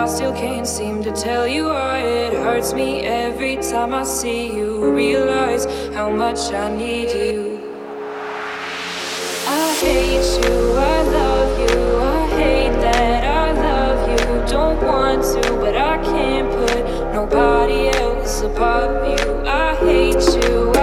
I still can't seem to tell you why it hurts me every time I see you. Realize how much I need you. I hate you, I love you, I hate that I love you. Don't want to, but I can't put nobody else above you. I hate you,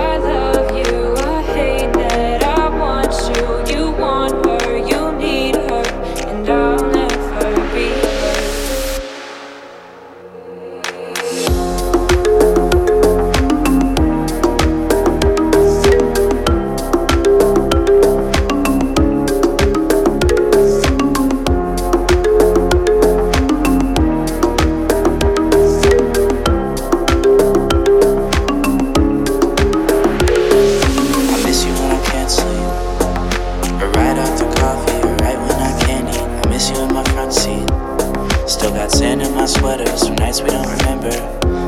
from nights we don't remember.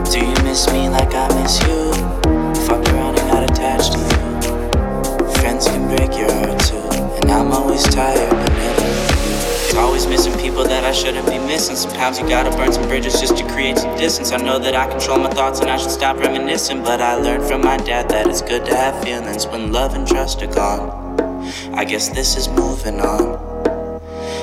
Do you miss me like I miss you? Fucked around and got attached to you. Friends can break your heart too. And I'm always tired, but never. Always missing people that I shouldn't be missing. Sometimes you gotta burn some bridges just to create some distance. I know that I control my thoughts and I should stop reminiscing. But I learned from my dad that it's good to have feelings when love and trust are gone. I guess this is moving on.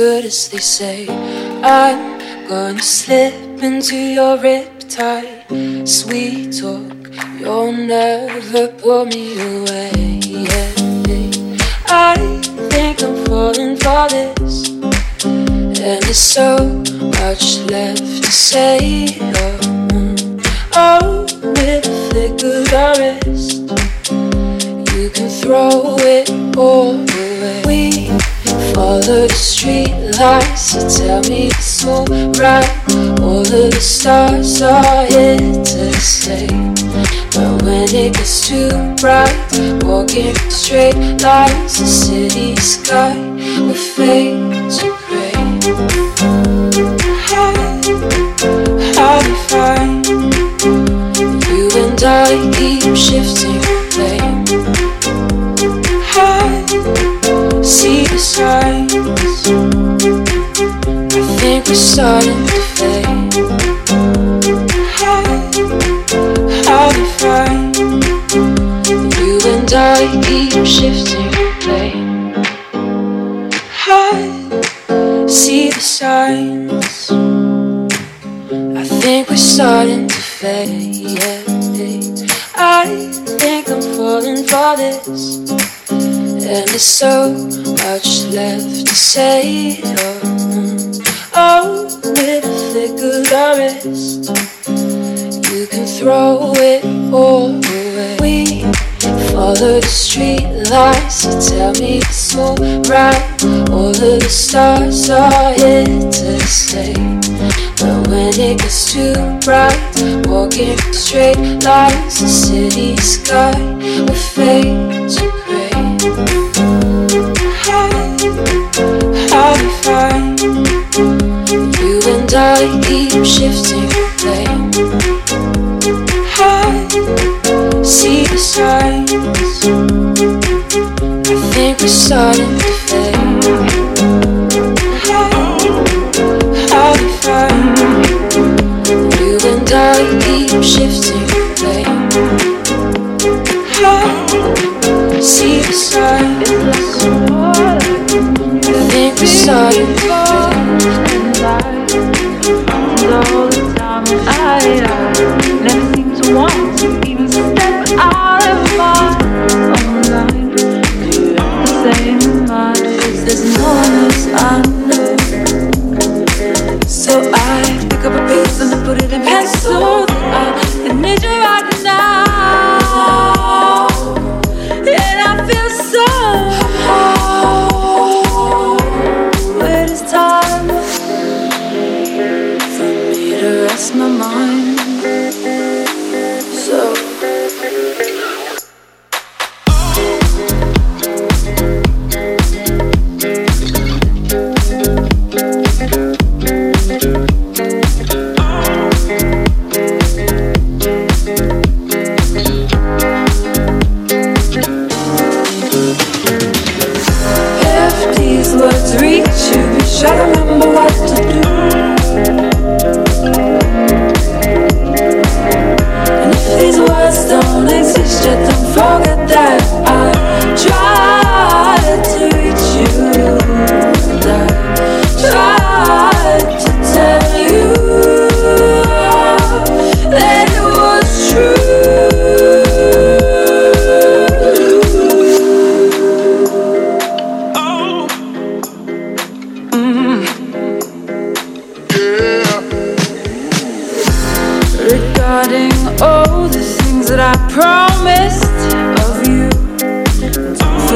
good as they say. I'm gonna slip into your riptide. Sweet talk, you'll never pull me away. Yeah, I think I'm falling for this, and there's so much left to say. Oh, oh with a flick of your wrist you can throw it all away. Follow the street lights, so tell me it's alright. All of the stars are here to stay. But when it gets too bright, walking straight lines, the city sky will fade to gray. How, we find you and I keep shifting signs. I think we're starting to fade. How, you and I keep shifting blame. I see the signs. I think we're starting to fade. I think I'm falling for this. And there's so much left to say. Oh, oh flick of your wrist, you can throw it all away. We follow the street lights, so tell me it's alright. All of the stars are here to stay. But when it gets too bright, walking straight lines, the city sky will fade I keep shifting. I see the signs. I think we're starting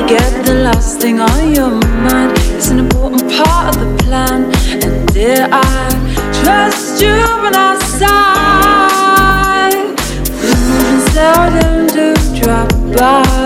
Get the last thing on your mind. It's an important part of the plan. And did I trust you when I sighed? Things seldom do drop by.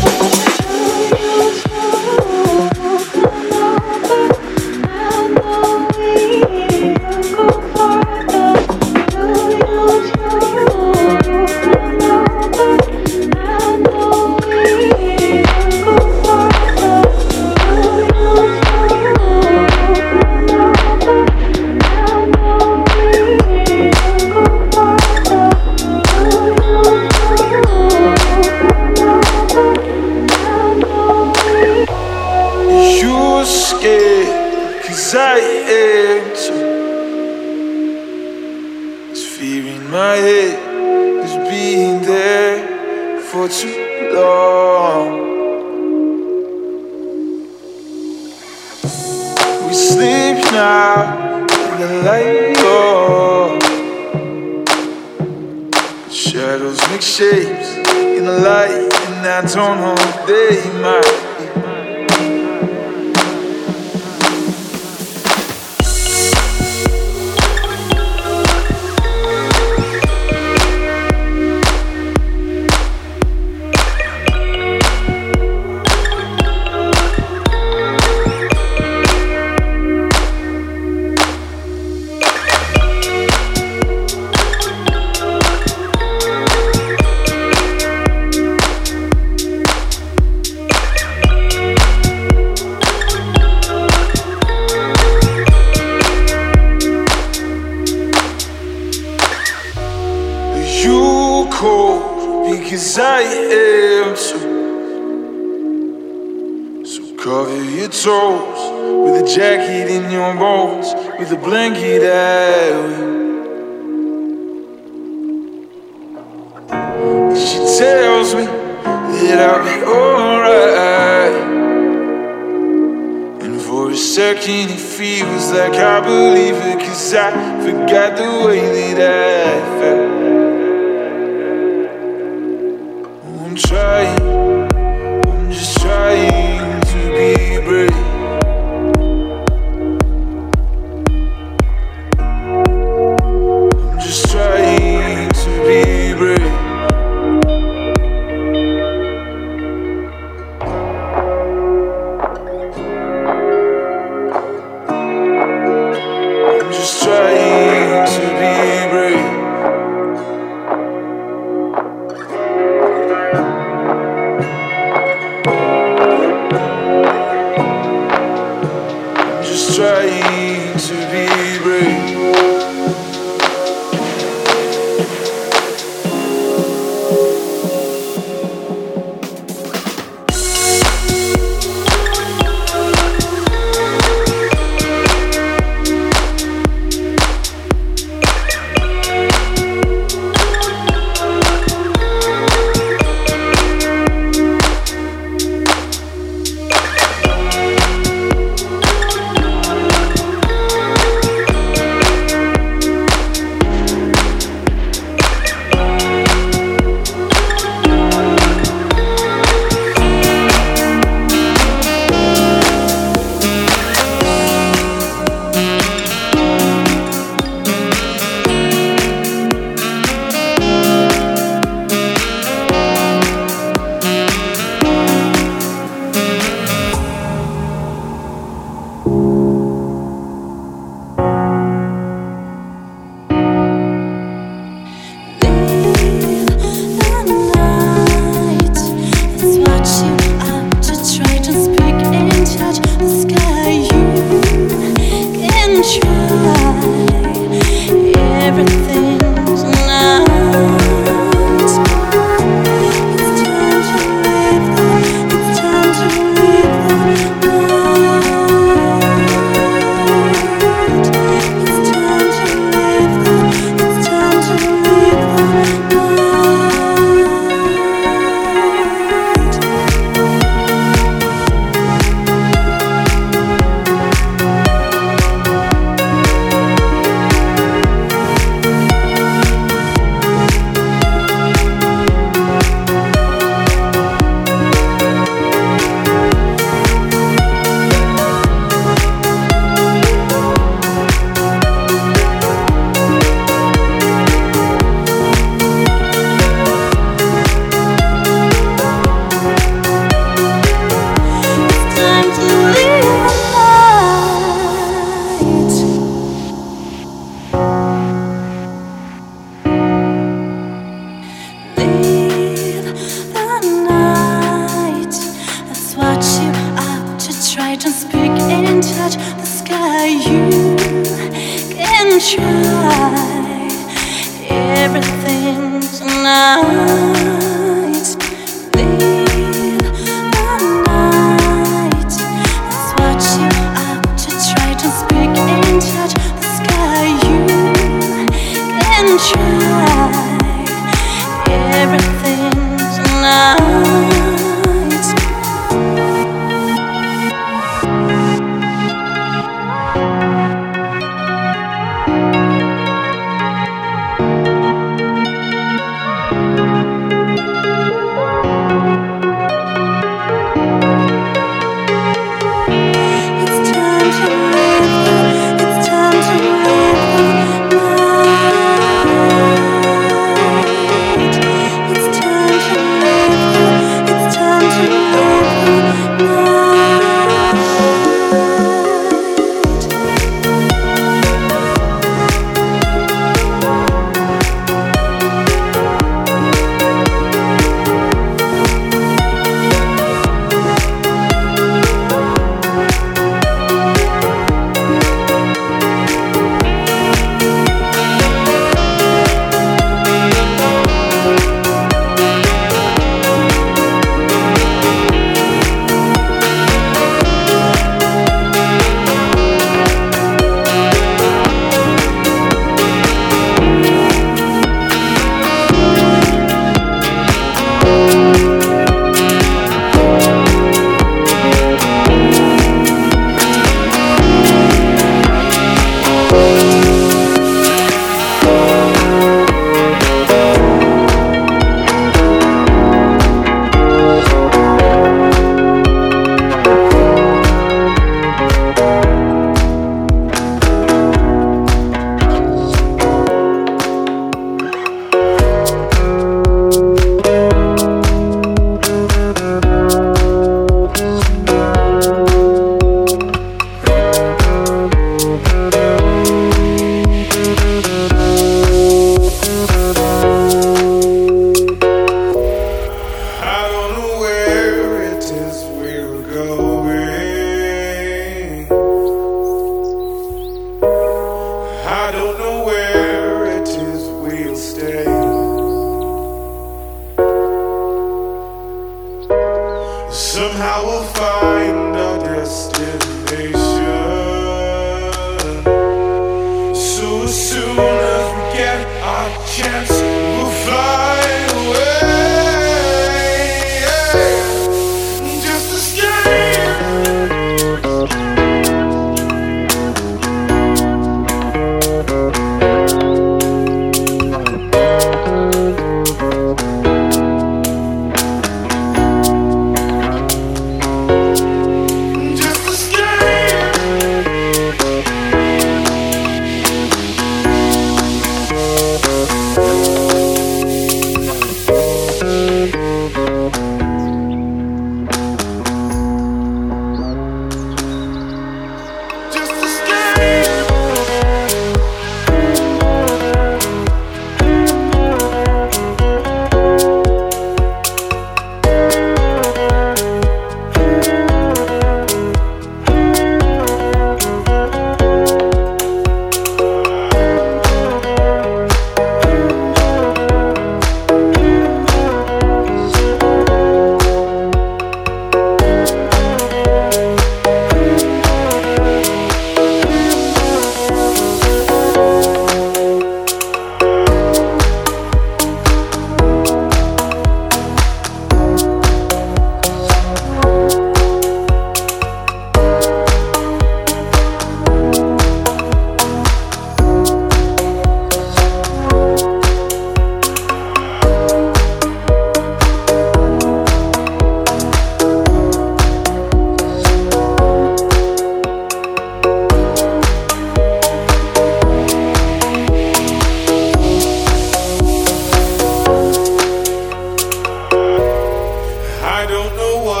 don't know why.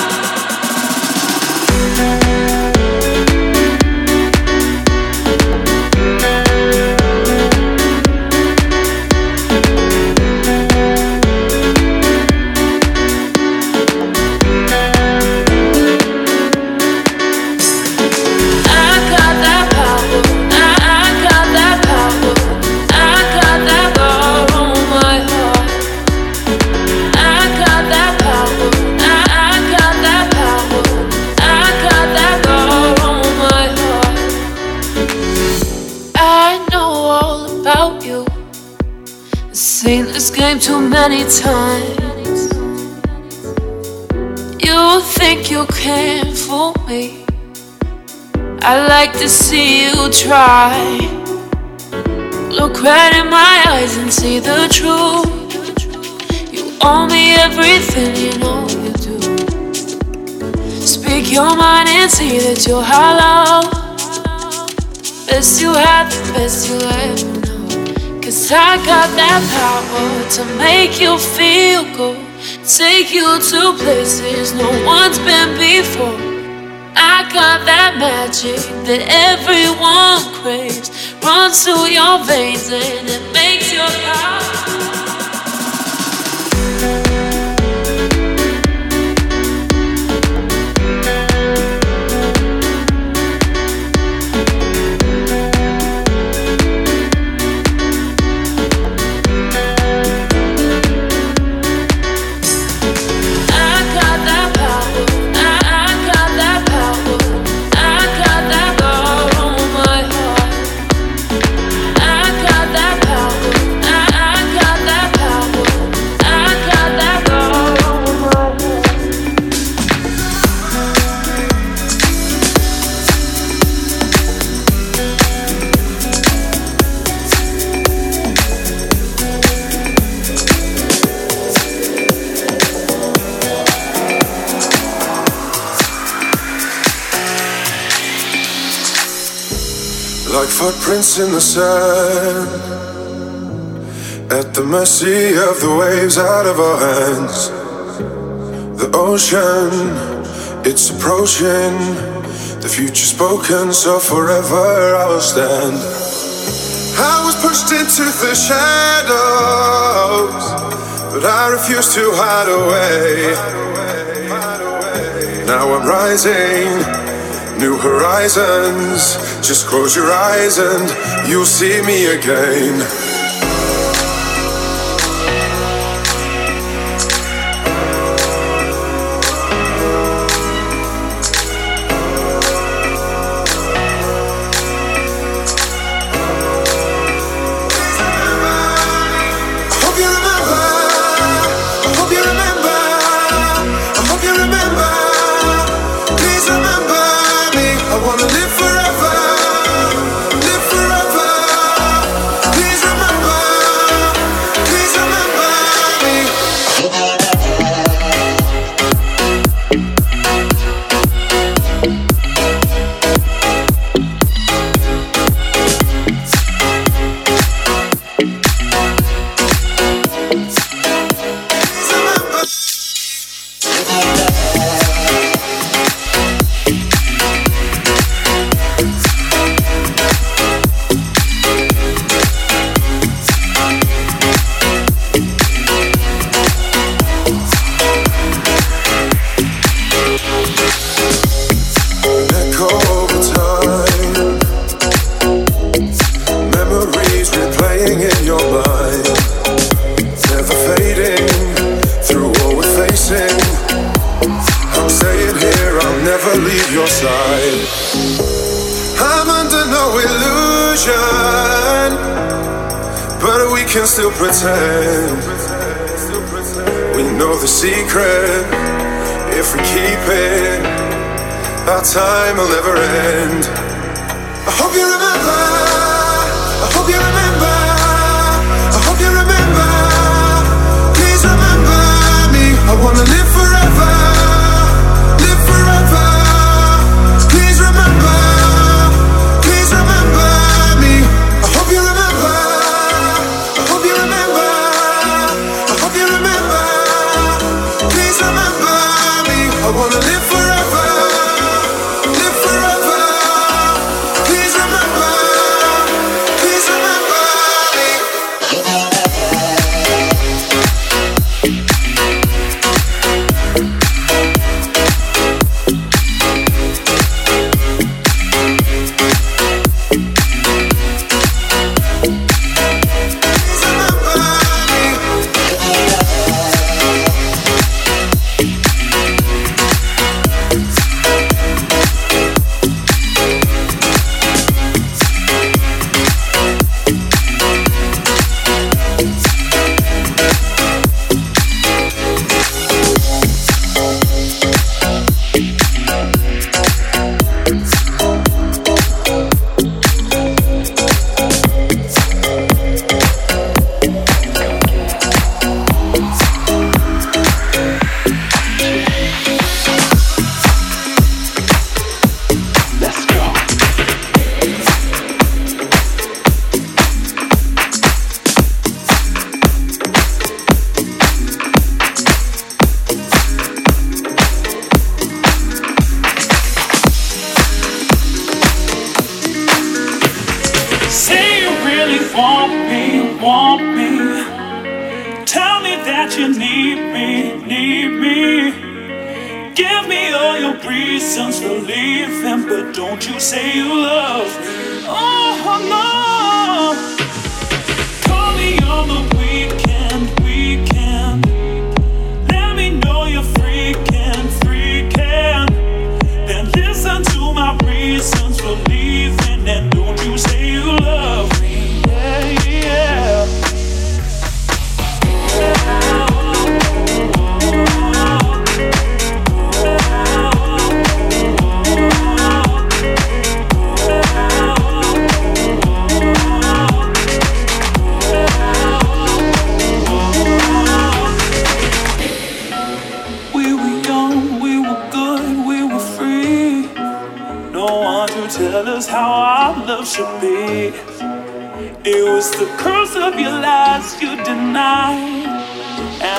many times. You think you can fool me. I like to see you try. Look right in my eyes and see the truth. You owe me everything, you know you do. Speak your mind and see that you're hollow. Best you had, the best you ever. Cause I got that power to make you feel good. Take you to places no one's been before. I got that magic that everyone craves. Runs through your veins and it makes your heart. Footprints in the sand. At the mercy of the waves out of our hands. The ocean, it's approaching. The future spoken, so forever I will stand. I was pushed into the shadows But I refuse to hide away. Now I'm rising, new horizons just close your eyes and you'll see me again.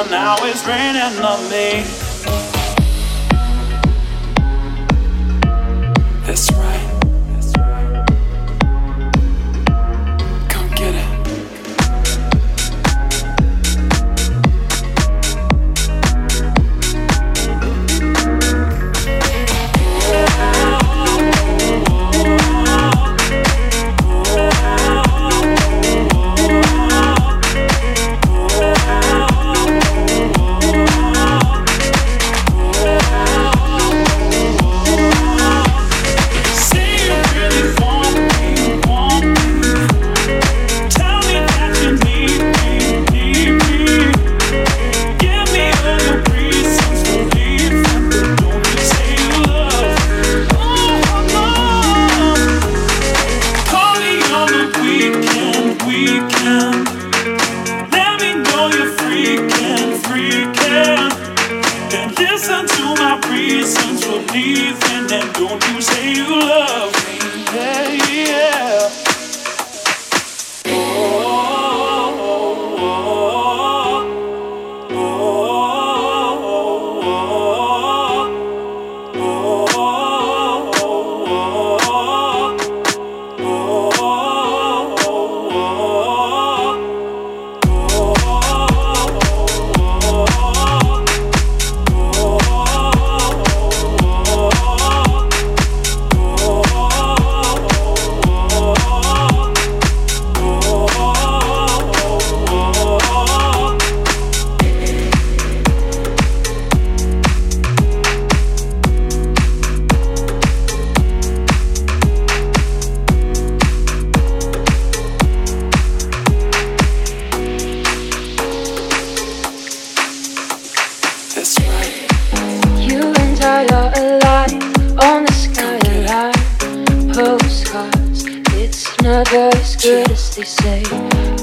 And now it's raining on me. That's right. As they say.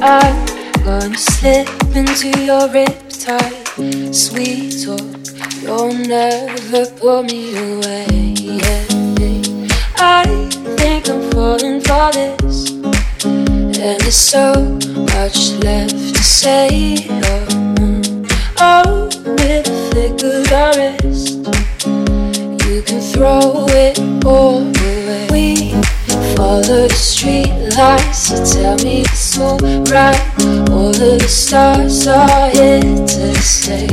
I'm gonna slip into your riptide. Sweet talk, you'll never pull me away. I think I'm falling for this, and there's so much left to say. Oh, oh with a flick of our wrist. You can throw it all away. We follow the street lights. You tell me it's alright. All of the stars are here to stay.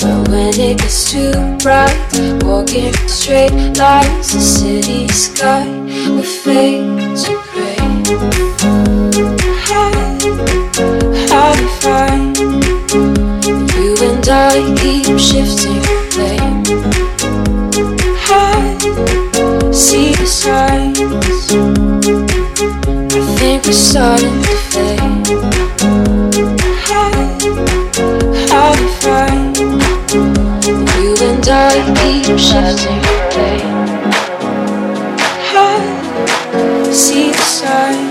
But when it gets too bright, walking straight lines, the city sky will fade to gray. How, how we find you and I keep shifting blame. I see the signs. Starting to fade. How, we find you and I keep shifting see the signs.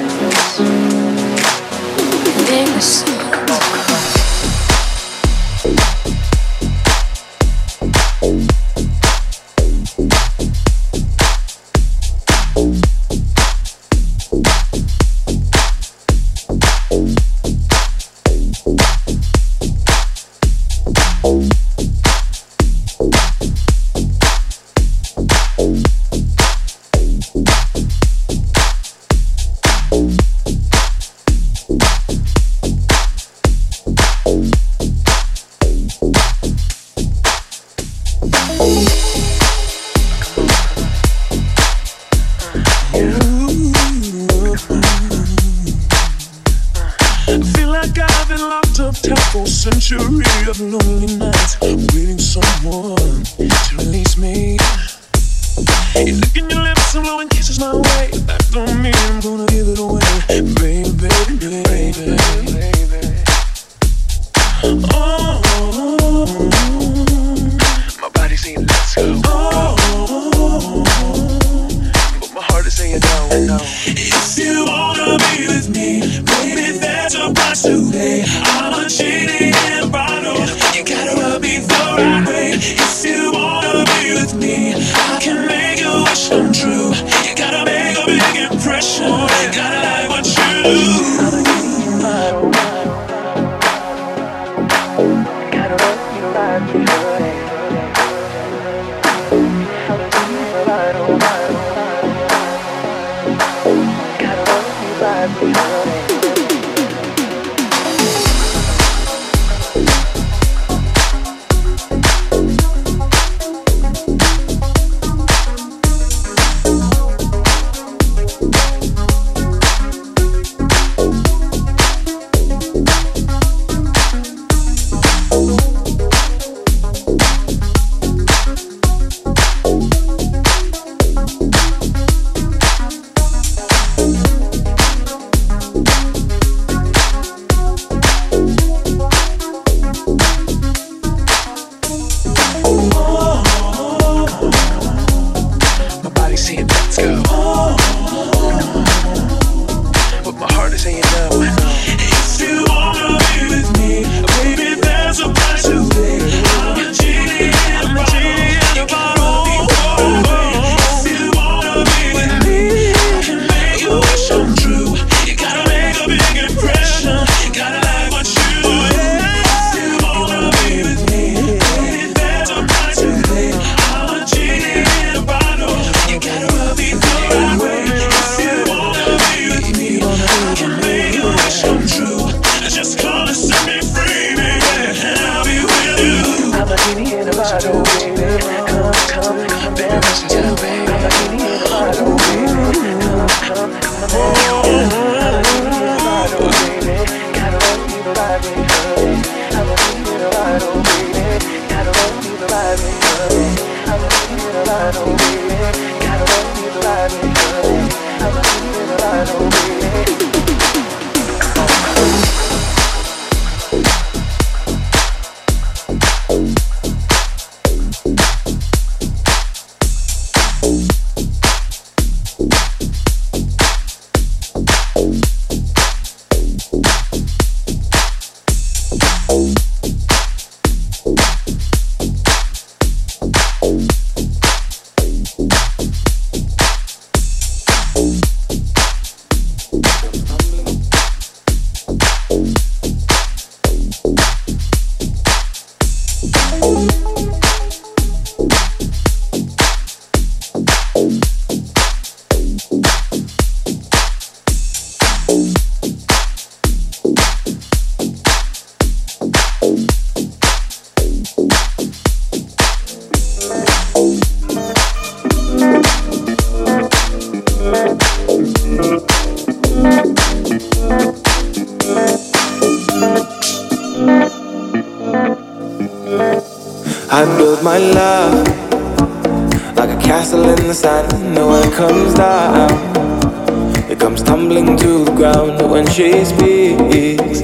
She speaks,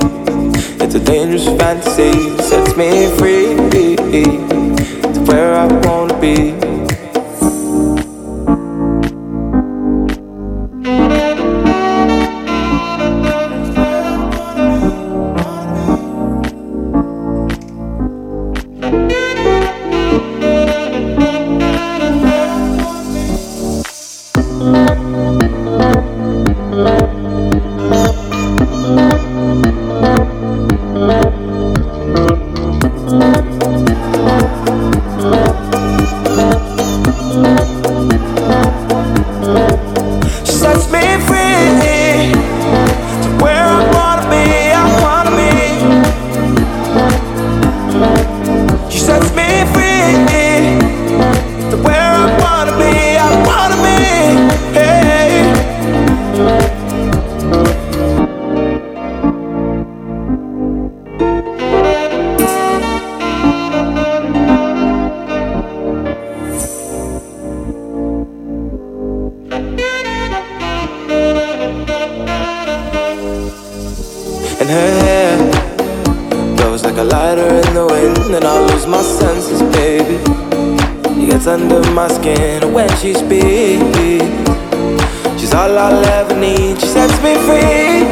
it's a dangerous fantasy. All I'll ever need. She sets me free.